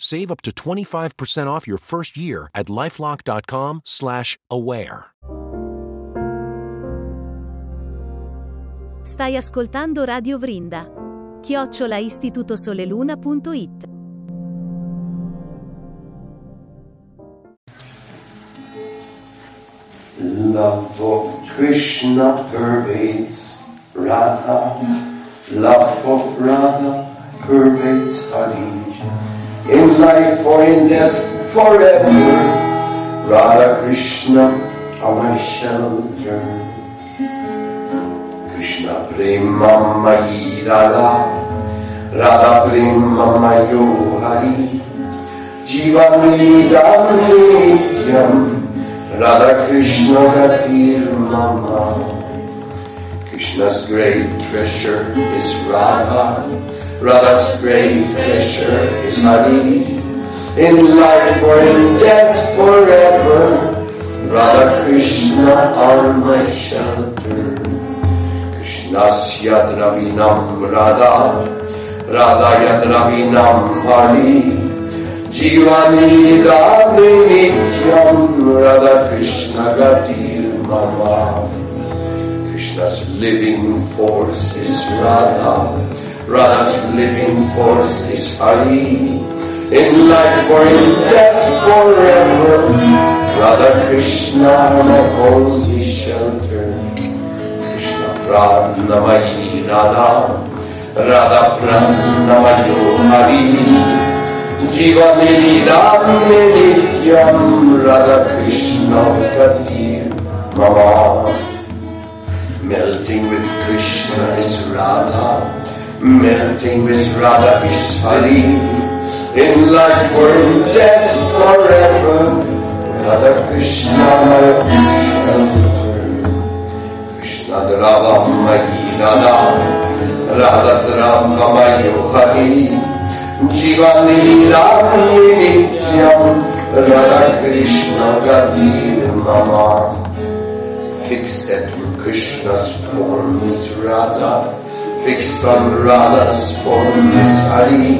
Save up to 25% off your first year at lifelock.com slash aware. Stai ascoltando Radio Vrinda. Chiocciola istitutosoleluna.it Love of Krishna pervades Radha. Love of Radha pervades Hari. In life or in death forever. Radha Krishna my shelter. Krishna prema mai Radha. Radha prema mayo Hari. Jivani Nityam. Radha Krishna Gatir Mama. Krishna's great treasure is Radha. Radha's great treasure is Hari. In life or in death forever. Radha Krishna are my shelter. Krishna's Yadravinam Radha. Radha Yadravinam Hari. Jivani Nityam Radha Krishna Gatir Mama Krishna's living force is Radha Radha's living force is Hari In life or in death forever Radha Krishna my holy shelter. Krishna Pranamayi Radha. Radha Pranamayo Hari. Jivani Dhammi Nityam Radha Krishna Katir Mama. Melting with Krishna is Radha Melting with Radha is In life or in death forever. Radha Krishna Krishna Drava Mayi Radha. Radha Drava Mayo Hari Jivani Rani Nityam. Radha Krishna Gadir Mama Fixed at Krishna's form is Radha fixed on Radha's formless sari.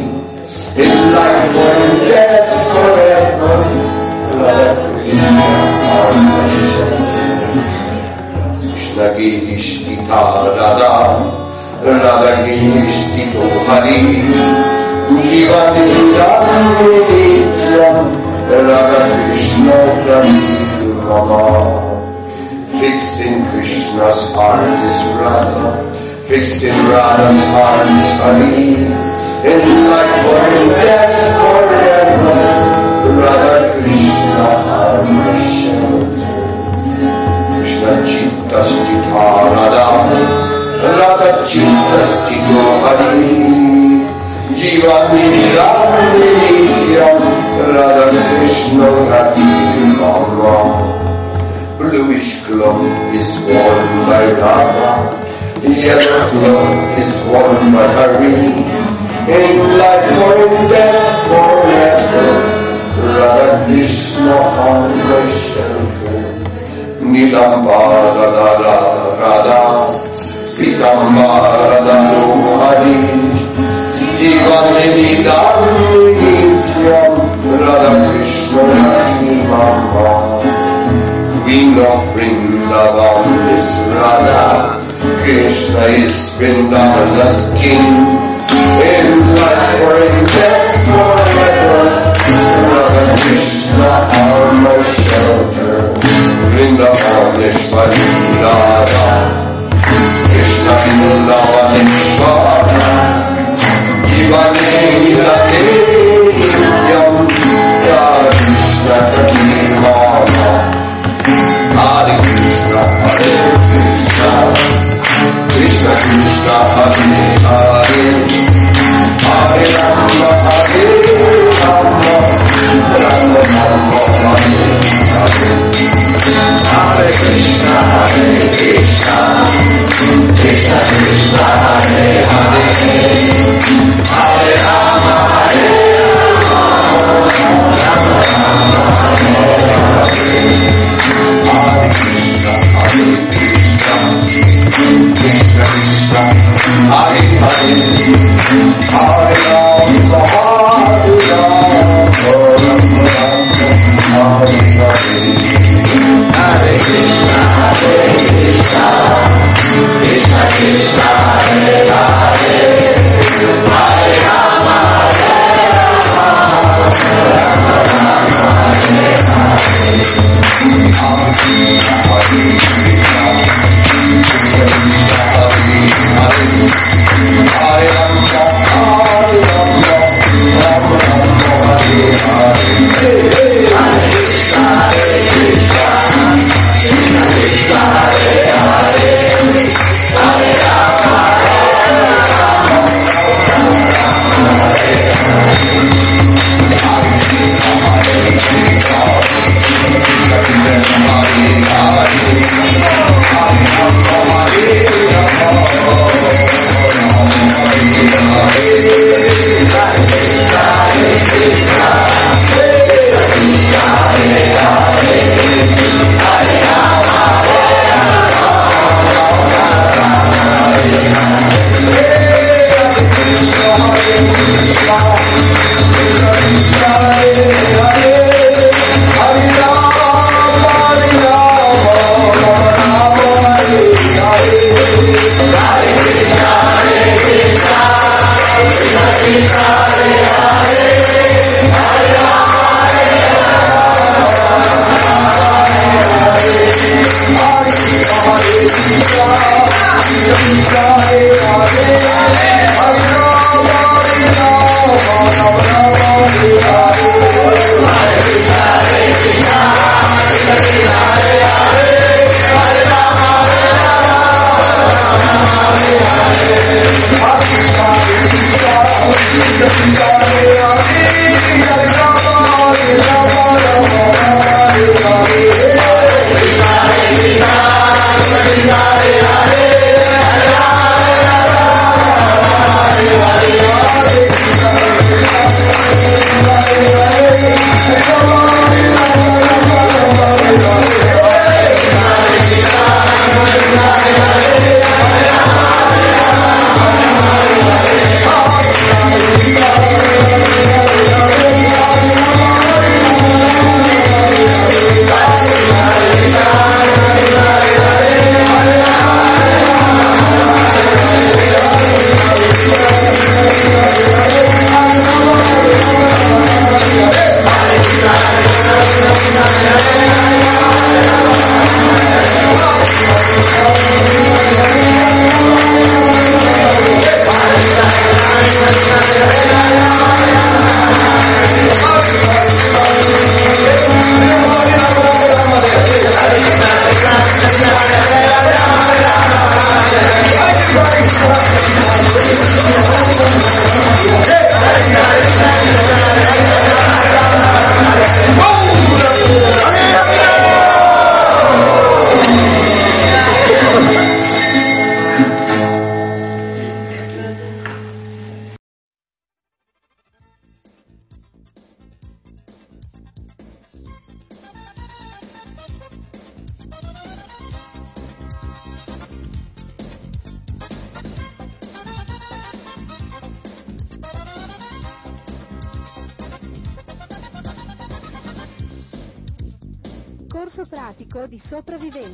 It's like one death for everyone, Radha Krishna or Krishna. Krishna ki Radha, Radha ki nishtito Radha Krishna Pranidhu Fixed in Krishna's heart is Radha fixed in Radha's arms by.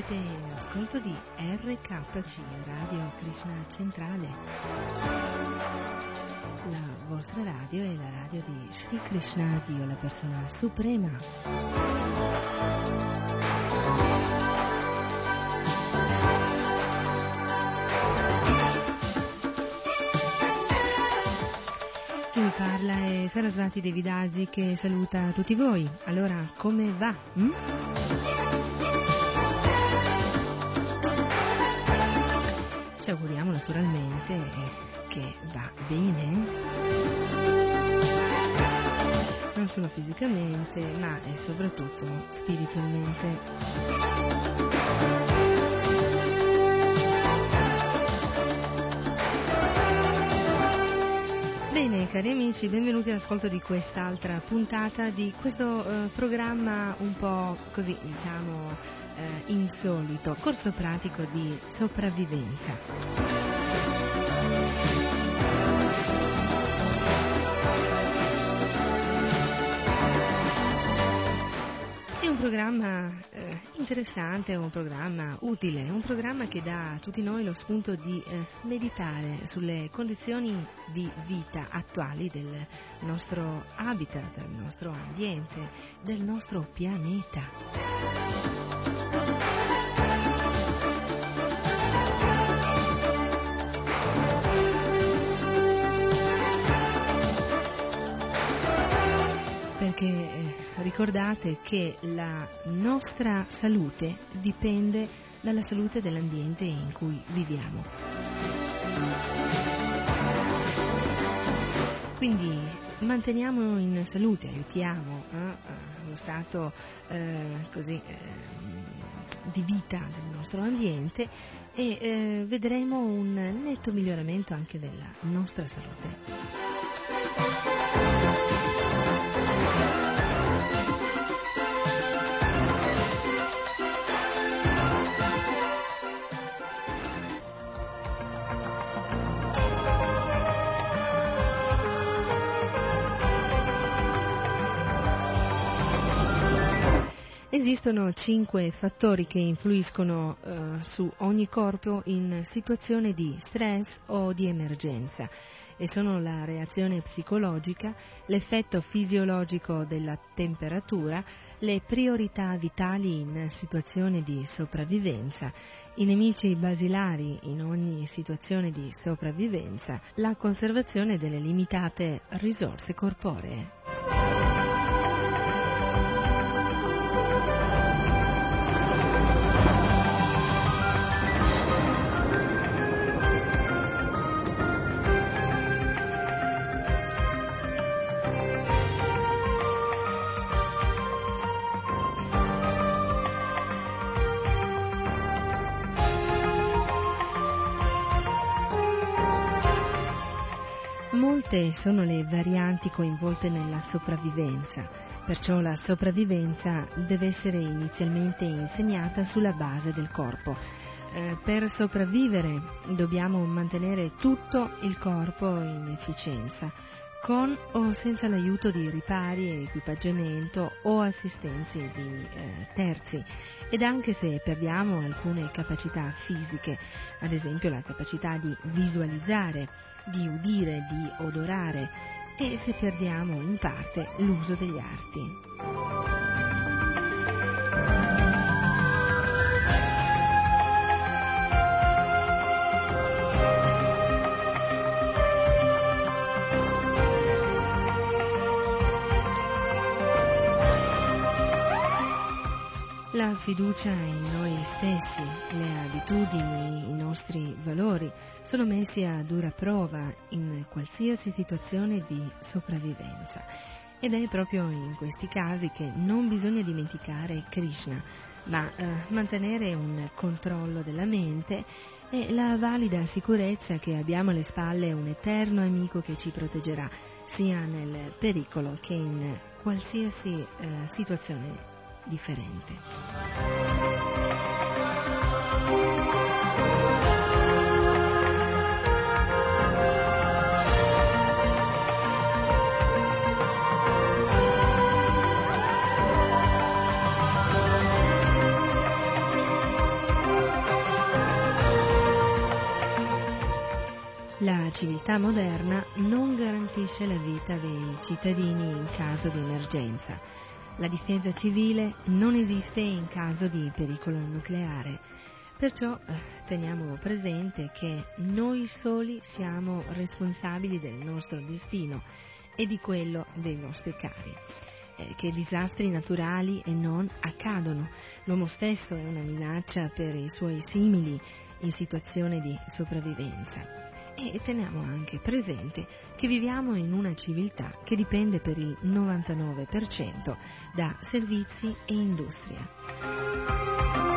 Siete in ascolto di RKC, Radio Krishna Centrale. La vostra radio è la radio di Sri Krishna, Dio, la persona suprema. Chi vi parla è Sarasvati Devidasi che saluta tutti voi. Allora, come va? hm? Fisicamente, ma soprattutto spiritualmente. Bene, cari amici, benvenuti all'ascolto di quest'altra puntata di questo eh, programma un po' così, diciamo, eh, insolito, corso pratico di sopravvivenza. Programma eh, interessante, un programma utile, un programma che dà a tutti noi lo spunto di eh, meditare sulle condizioni di vita attuali del nostro habitat, del nostro ambiente, del nostro pianeta. Ricordate che la nostra salute dipende dalla salute dell'ambiente in cui viviamo. Quindi manteniamo in salute, aiutiamo eh, lo stato eh, così, eh, di vita del nostro ambiente e eh, vedremo un netto miglioramento anche della nostra salute. Esistono cinque fattori che influiscono eh, su ogni corpo in situazione di stress o di emergenza e sono la reazione psicologica, l'effetto fisiologico della temperatura, le priorità vitali in situazione di sopravvivenza, i nemici basilari in ogni situazione di sopravvivenza, la conservazione delle limitate risorse corporee. Molte sono le varianti coinvolte nella sopravvivenza, perciò la sopravvivenza deve essere inizialmente insegnata sulla base del corpo. Eh, per sopravvivere dobbiamo mantenere tutto il corpo in efficienza, con o senza l'aiuto di ripari equipaggiamento o assistenze di eh, terzi ed anche se perdiamo alcune capacità fisiche, ad esempio la capacità di visualizzare, di udire, di odorare e se perdiamo in parte l'uso degli arti. La fiducia in noi stessi, le abitudini, i nostri valori sono messi a dura prova in qualsiasi situazione di sopravvivenza. Ed è proprio in questi casi che non bisogna dimenticare Krishna, ma eh, mantenere un controllo della mente e la valida sicurezza che abbiamo alle spalle un eterno amico che ci proteggerà sia nel pericolo che in qualsiasi eh, situazione differente. Civiltà moderna non garantisce la vita dei cittadini in caso di emergenza. La difesa civile non esiste in caso di pericolo nucleare. Perciò eh, teniamo presente che noi soli siamo responsabili del nostro destino e di quello dei nostri cari. Eh, che disastri naturali e non accadono. L'uomo stesso è una minaccia per i suoi simili in situazione di sopravvivenza e teniamo anche presente che viviamo in una civiltà che dipende per il 99% da servizi e industria.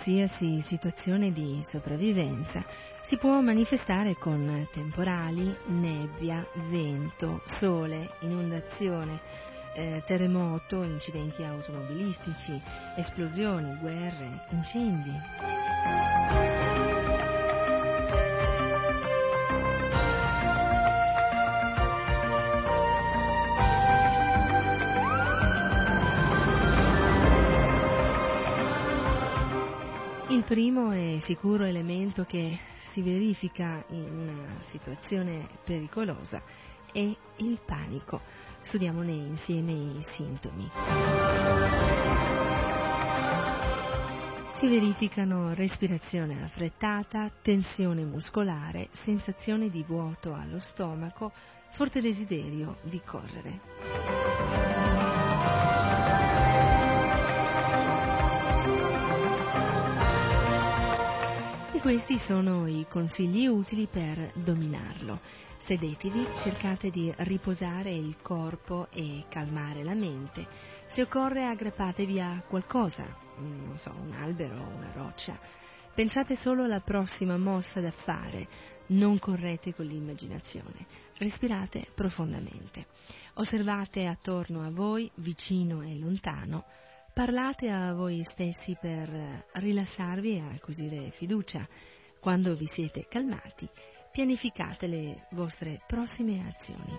Qualsiasi situazione di sopravvivenza si può manifestare con temporali, nebbia, vento, sole, inondazione, eh, terremoto, incidenti automobilistici, esplosioni, guerre, incendi. Primo e sicuro elemento che si verifica in una situazione pericolosa è il panico. Studiamone insieme i sintomi. Si verificano respirazione affrettata, tensione muscolare, sensazione di vuoto allo stomaco, forte desiderio di correre. Questi sono i consigli utili per dominarlo. Sedetevi, cercate di riposare il corpo e calmare la mente. Se occorre aggrappatevi a qualcosa, non so, un albero o una roccia. Pensate solo alla prossima mossa da fare, non correte con l'immaginazione. Respirate profondamente. Osservate attorno a voi, vicino e lontano, Parlate a voi stessi per rilassarvi e acquisire fiducia. Quando vi siete calmati, pianificate le vostre prossime azioni.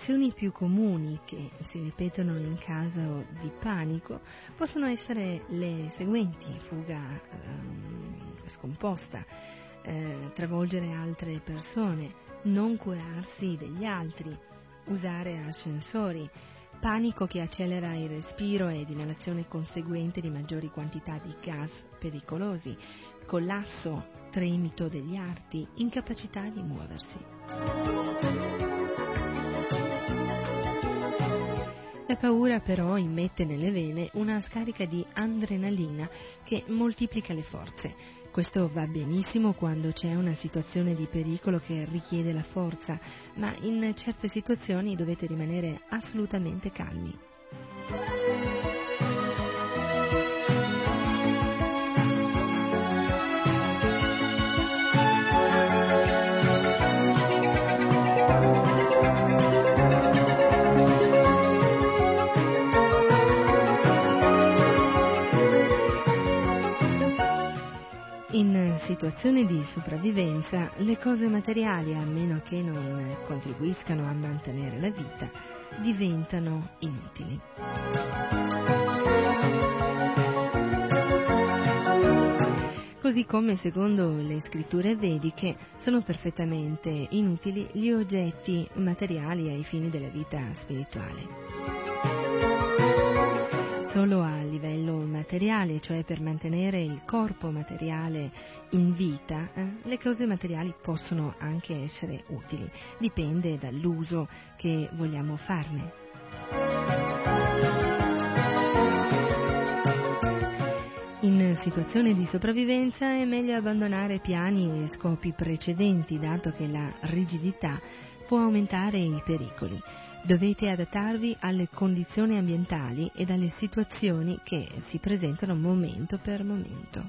Reazioni più comuni che si ripetono in caso di panico possono essere le seguenti, fuga ehm, scomposta, eh, travolgere altre persone, non curarsi degli altri, usare ascensori, panico che accelera il respiro ed inalazione conseguente di maggiori quantità di gas pericolosi, collasso, tremito degli arti, incapacità di muoversi. Paura però immette nelle vene una scarica di adrenalina che moltiplica le forze. Questo va benissimo quando c'è una situazione di pericolo che richiede la forza, ma in certe situazioni dovete rimanere assolutamente calmi. Situazione di sopravvivenza, le cose materiali, a meno che non contribuiscano a mantenere la vita, diventano inutili. Così come secondo le scritture vediche sono perfettamente inutili gli oggetti materiali ai fini della vita spirituale solo a livello materiale, cioè per mantenere il corpo materiale in vita, eh, le cose materiali possono anche essere utili, dipende dall'uso che vogliamo farne. In situazione di sopravvivenza è meglio abbandonare piani e scopi precedenti, dato che la rigidità può aumentare i pericoli. Dovete adattarvi alle condizioni ambientali e alle situazioni che si presentano momento per momento.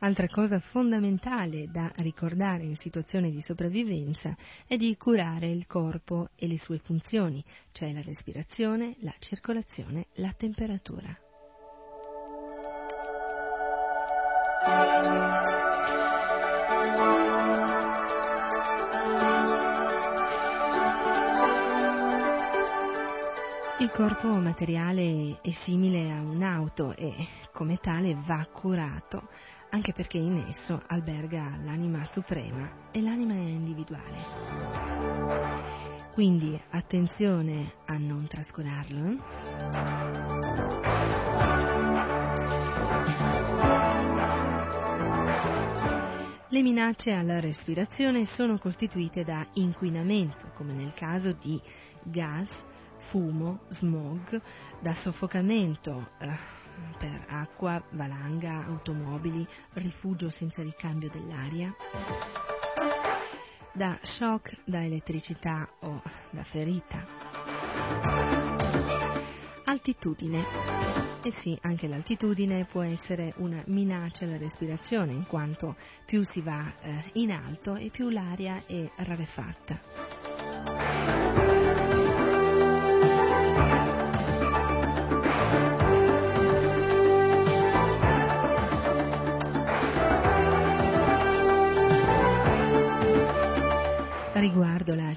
Altra cosa fondamentale da ricordare in situazioni di sopravvivenza è di curare il corpo e le sue funzioni, cioè la respirazione, la circolazione, la temperatura. Il corpo materiale è simile a un'auto e come tale va curato anche perché in esso alberga l'anima suprema e l'anima individuale. Quindi attenzione a non trascurarlo. Le minacce alla respirazione sono costituite da inquinamento, come nel caso di gas, fumo, smog, da soffocamento, eh, per acqua, valanga, automobili, rifugio senza ricambio dell'aria, da shock, da elettricità o da ferita. Altitudine. E sì, anche l'altitudine può essere una minaccia alla respirazione, in quanto più si va eh, in alto e più l'aria è rarefatta.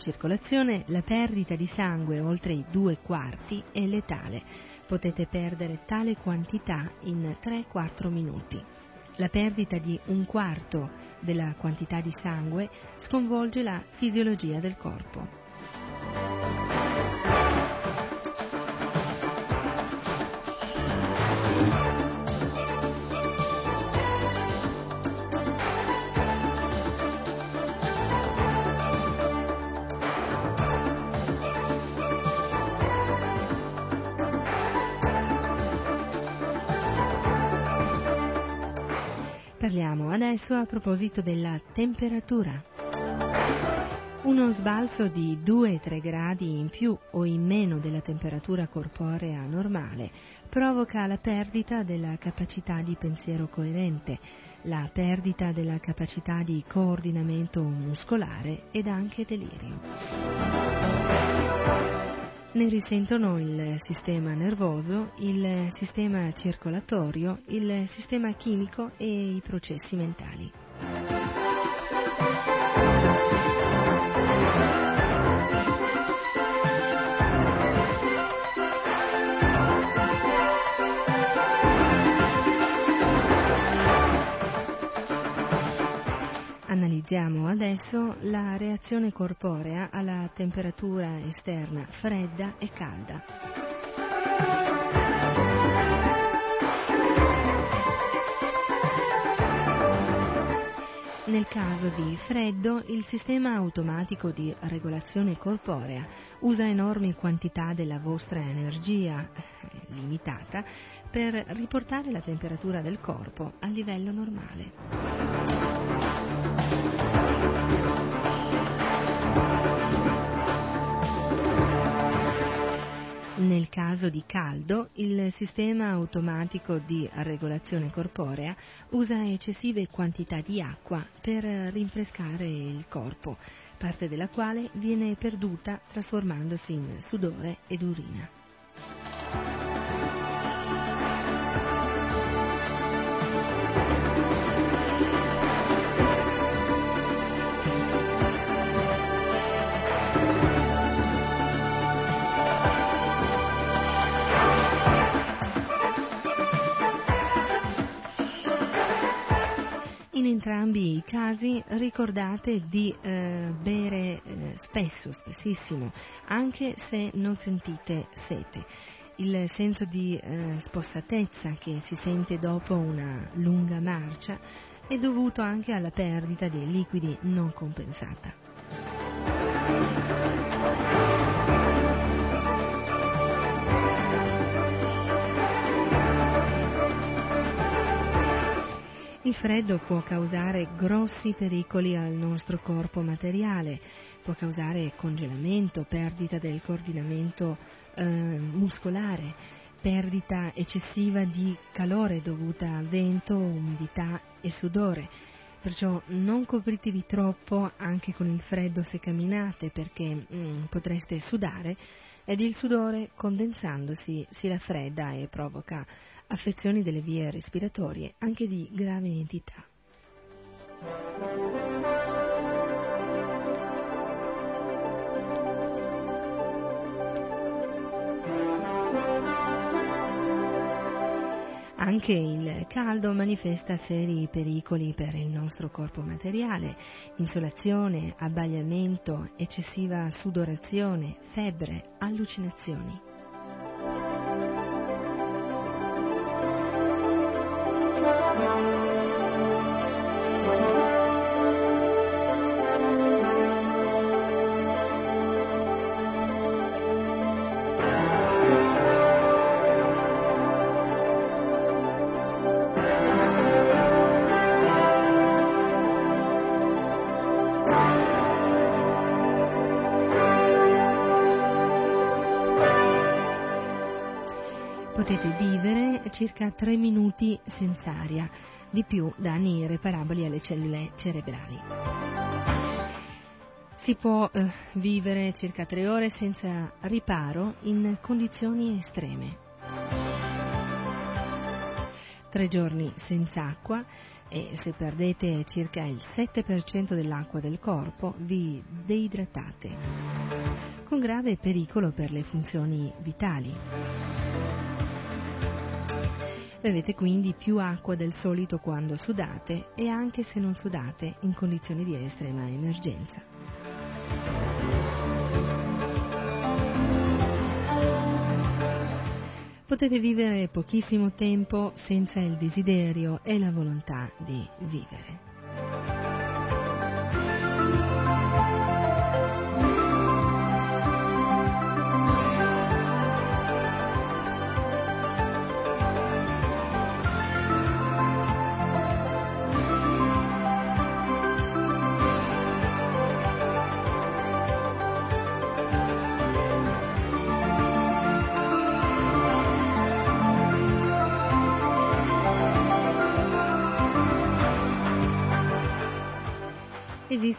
Circolazione, la perdita di sangue oltre i due quarti è letale. Potete perdere tale quantità in 3-4 minuti. La perdita di un quarto della quantità di sangue sconvolge la fisiologia del corpo. Adesso a proposito della temperatura. Uno sbalzo di 2-3 gradi in più o in meno della temperatura corporea normale provoca la perdita della capacità di pensiero coerente, la perdita della capacità di coordinamento muscolare ed anche delirio. Ne risentono il sistema nervoso, il sistema circolatorio, il sistema chimico e i processi mentali. Analizziamo adesso la reazione corporea alla temperatura esterna fredda e calda. Nel caso di freddo, il sistema automatico di regolazione corporea usa enormi quantità della vostra energia eh, limitata per riportare la temperatura del corpo a livello normale. Nel caso di caldo, il sistema automatico di regolazione corporea usa eccessive quantità di acqua per rinfrescare il corpo, parte della quale viene perduta trasformandosi in sudore ed urina. Entrambi i casi ricordate di eh, bere eh, spesso, spessissimo, anche se non sentite sete. Il senso di eh, spossatezza che si sente dopo una lunga marcia è dovuto anche alla perdita dei liquidi non compensata. Il freddo può causare grossi pericoli al nostro corpo materiale, può causare congelamento, perdita del coordinamento eh, muscolare, perdita eccessiva di calore dovuta a vento, umidità e sudore. Perciò non copritevi troppo anche con il freddo se camminate perché mm, potreste sudare ed il sudore condensandosi si raffredda e provoca affezioni delle vie respiratorie anche di grave entità. Anche il caldo manifesta seri pericoli per il nostro corpo materiale, insolazione, abbagliamento, eccessiva sudorazione, febbre, allucinazioni. Circa 3 minuti senza aria, di più danni irreparabili alle cellule cerebrali. Si può eh, vivere circa 3 ore senza riparo in condizioni estreme. Tre giorni senza acqua e se perdete circa il 7% dell'acqua del corpo vi deidratate, con grave pericolo per le funzioni vitali. Bevete quindi più acqua del solito quando sudate e anche se non sudate in condizioni di estrema emergenza. Potete vivere pochissimo tempo senza il desiderio e la volontà di vivere.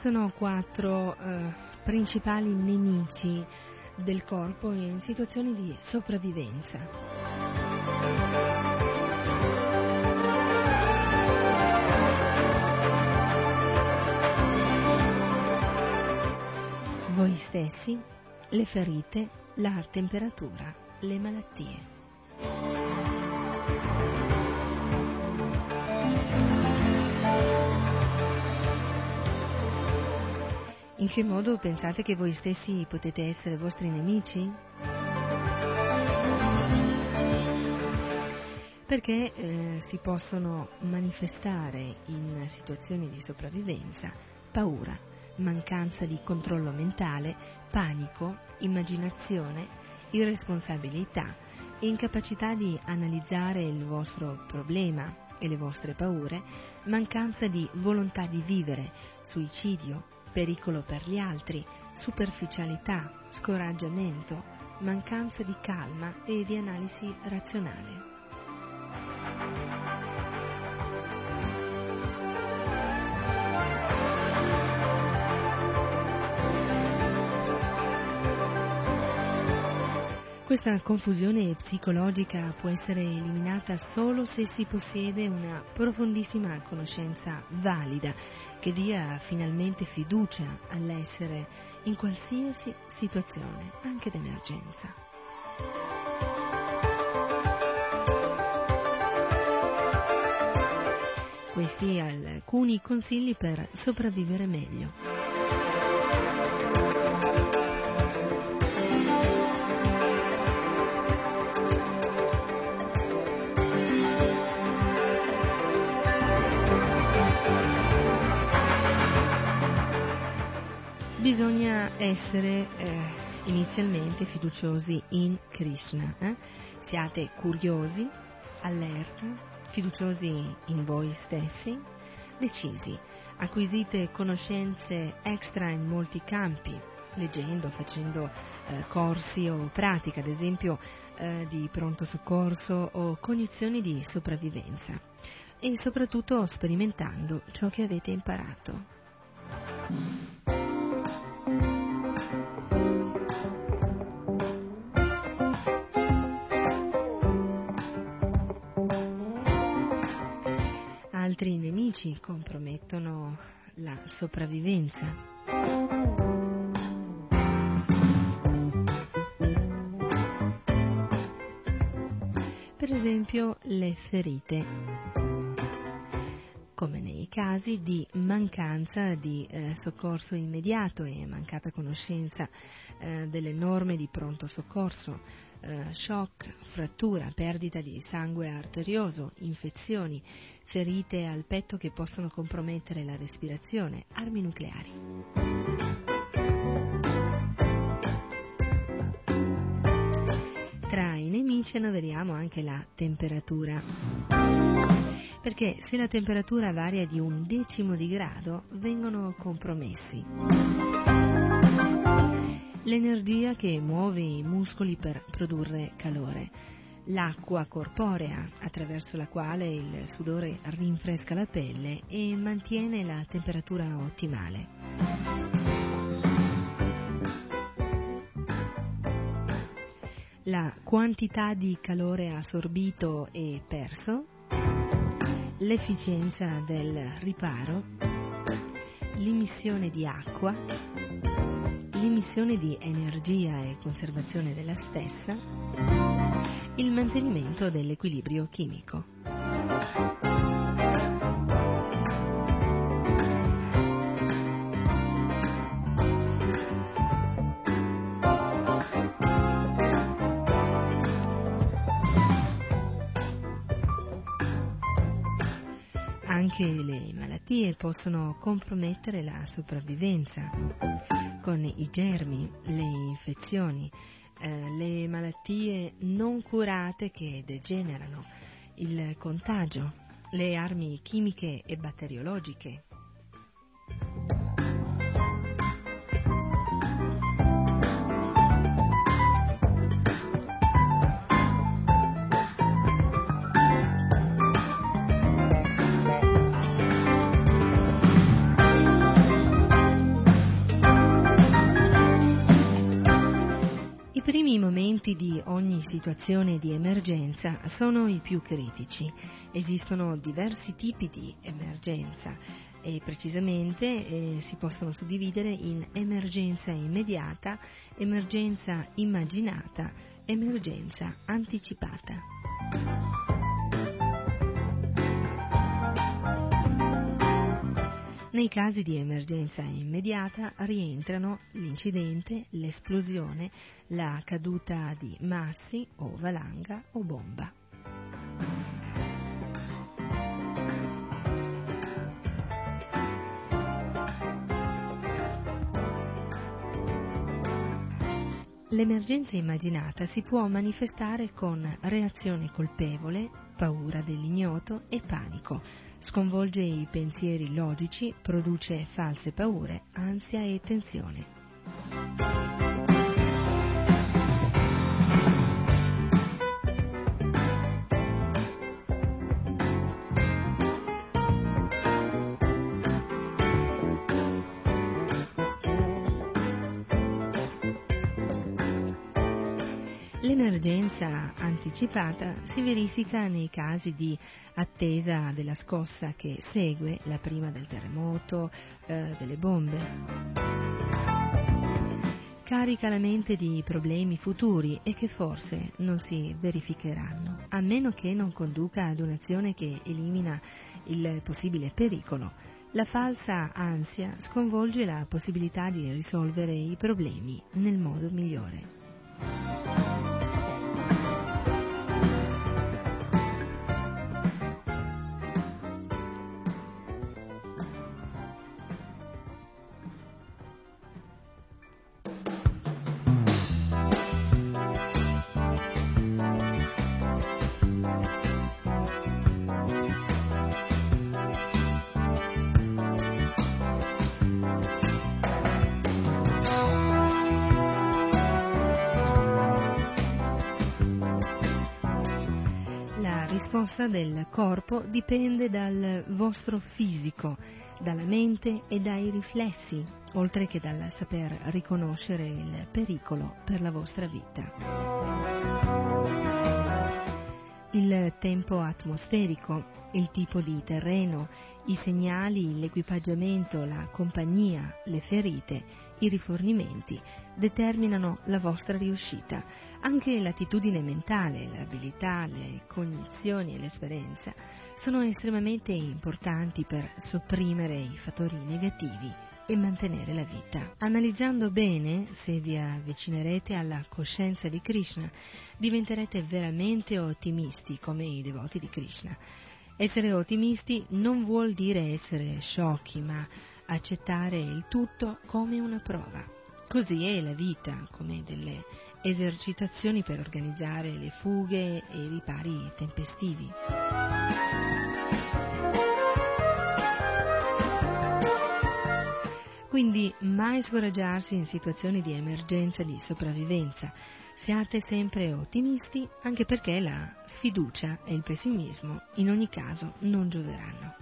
Esistono quattro eh, principali nemici del corpo in situazioni di sopravvivenza. Voi stessi, le ferite, la temperatura, le malattie. In che modo pensate che voi stessi potete essere vostri nemici? Perché eh, si possono manifestare in situazioni di sopravvivenza paura, mancanza di controllo mentale, panico, immaginazione, irresponsabilità, incapacità di analizzare il vostro problema e le vostre paure, mancanza di volontà di vivere, suicidio, pericolo per gli altri, superficialità, scoraggiamento, mancanza di calma e di analisi razionale. Questa confusione psicologica può essere eliminata solo se si possiede una profondissima conoscenza valida che dia finalmente fiducia all'essere in qualsiasi situazione, anche d'emergenza. Questi alcuni consigli per sopravvivere meglio. Bisogna essere eh, inizialmente fiduciosi in Krishna. Eh? Siate curiosi, allerta, fiduciosi in voi stessi, decisi. Acquisite conoscenze extra in molti campi, leggendo, facendo eh, corsi o pratica, ad esempio eh, di pronto soccorso o cognizioni di sopravvivenza e soprattutto sperimentando ciò che avete imparato. Nemici compromettono la sopravvivenza. Per esempio le ferite come nei casi di mancanza di eh, soccorso immediato e mancata conoscenza eh, delle norme di pronto soccorso, eh, shock, frattura, perdita di sangue arterioso, infezioni, ferite al petto che possono compromettere la respirazione, armi nucleari. Tra i nemici annoveriamo anche la temperatura perché se la temperatura varia di un decimo di grado vengono compromessi. L'energia che muove i muscoli per produrre calore, l'acqua corporea attraverso la quale il sudore rinfresca la pelle e mantiene la temperatura ottimale. La quantità di calore assorbito e perso l'efficienza del riparo, l'imissione di acqua, l'imissione di energia e conservazione della stessa, il mantenimento dell'equilibrio chimico. Malattie possono compromettere la sopravvivenza con i germi, le infezioni, eh, le malattie non curate che degenerano, il contagio, le armi chimiche e batteriologiche. Ogni situazione di emergenza sono i più critici. Esistono diversi tipi di emergenza e precisamente eh, si possono suddividere in emergenza immediata, emergenza immaginata, emergenza anticipata. Nei casi di emergenza immediata rientrano l'incidente, l'esplosione, la caduta di massi o valanga o bomba. L'emergenza immaginata si può manifestare con reazione colpevole, paura dell'ignoto e panico, sconvolge i pensieri logici, produce false paure, ansia e tensione. Anticipata si verifica nei casi di attesa della scossa che segue la prima del terremoto, eh, delle bombe. Carica la mente di problemi futuri e che forse non si verificheranno, a meno che non conduca ad un'azione che elimina il possibile pericolo. La falsa ansia sconvolge la possibilità di risolvere i problemi nel modo migliore. Risposta del corpo dipende dal vostro fisico, dalla mente e dai riflessi, oltre che dal saper riconoscere il pericolo per la vostra vita. Il tempo atmosferico, il tipo di terreno, i segnali, l'equipaggiamento, la compagnia, le ferite, i rifornimenti determinano la vostra riuscita. Anche l'attitudine mentale, l'abilità, le cognizioni e l'esperienza sono estremamente importanti per sopprimere i fattori negativi e mantenere la vita. Analizzando bene, se vi avvicinerete alla coscienza di Krishna, diventerete veramente ottimisti come i devoti di Krishna. Essere ottimisti non vuol dire essere sciocchi, ma accettare il tutto come una prova. Così è la vita, come delle esercitazioni per organizzare le fughe e i ripari tempestivi. Quindi mai scoraggiarsi in situazioni di emergenza di sopravvivenza. Siate sempre ottimisti anche perché la sfiducia e il pessimismo in ogni caso non gioveranno.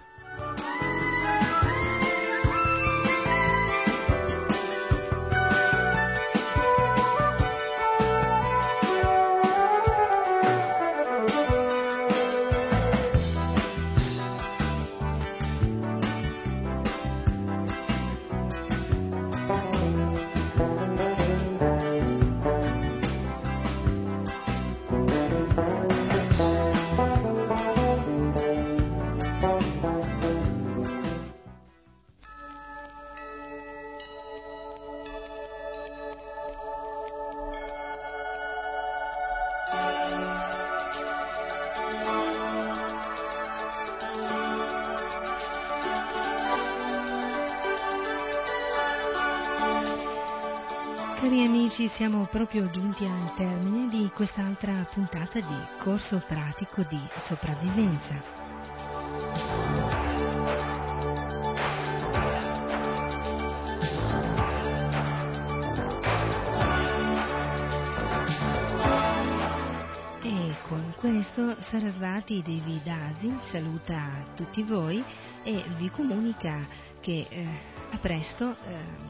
Siamo proprio giunti al termine di quest'altra puntata di corso pratico di sopravvivenza. E con questo Sarasvati Devi Dasi saluta tutti voi e vi comunica che eh, a presto eh,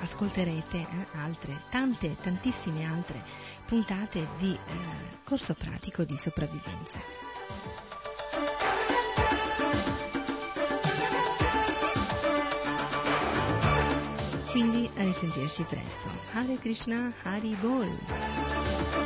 ascolterete eh, altre, tante, tantissime altre puntate di eh, corso pratico di sopravvivenza. Quindi a risentirci presto. Hare Krishna, Hari Bol.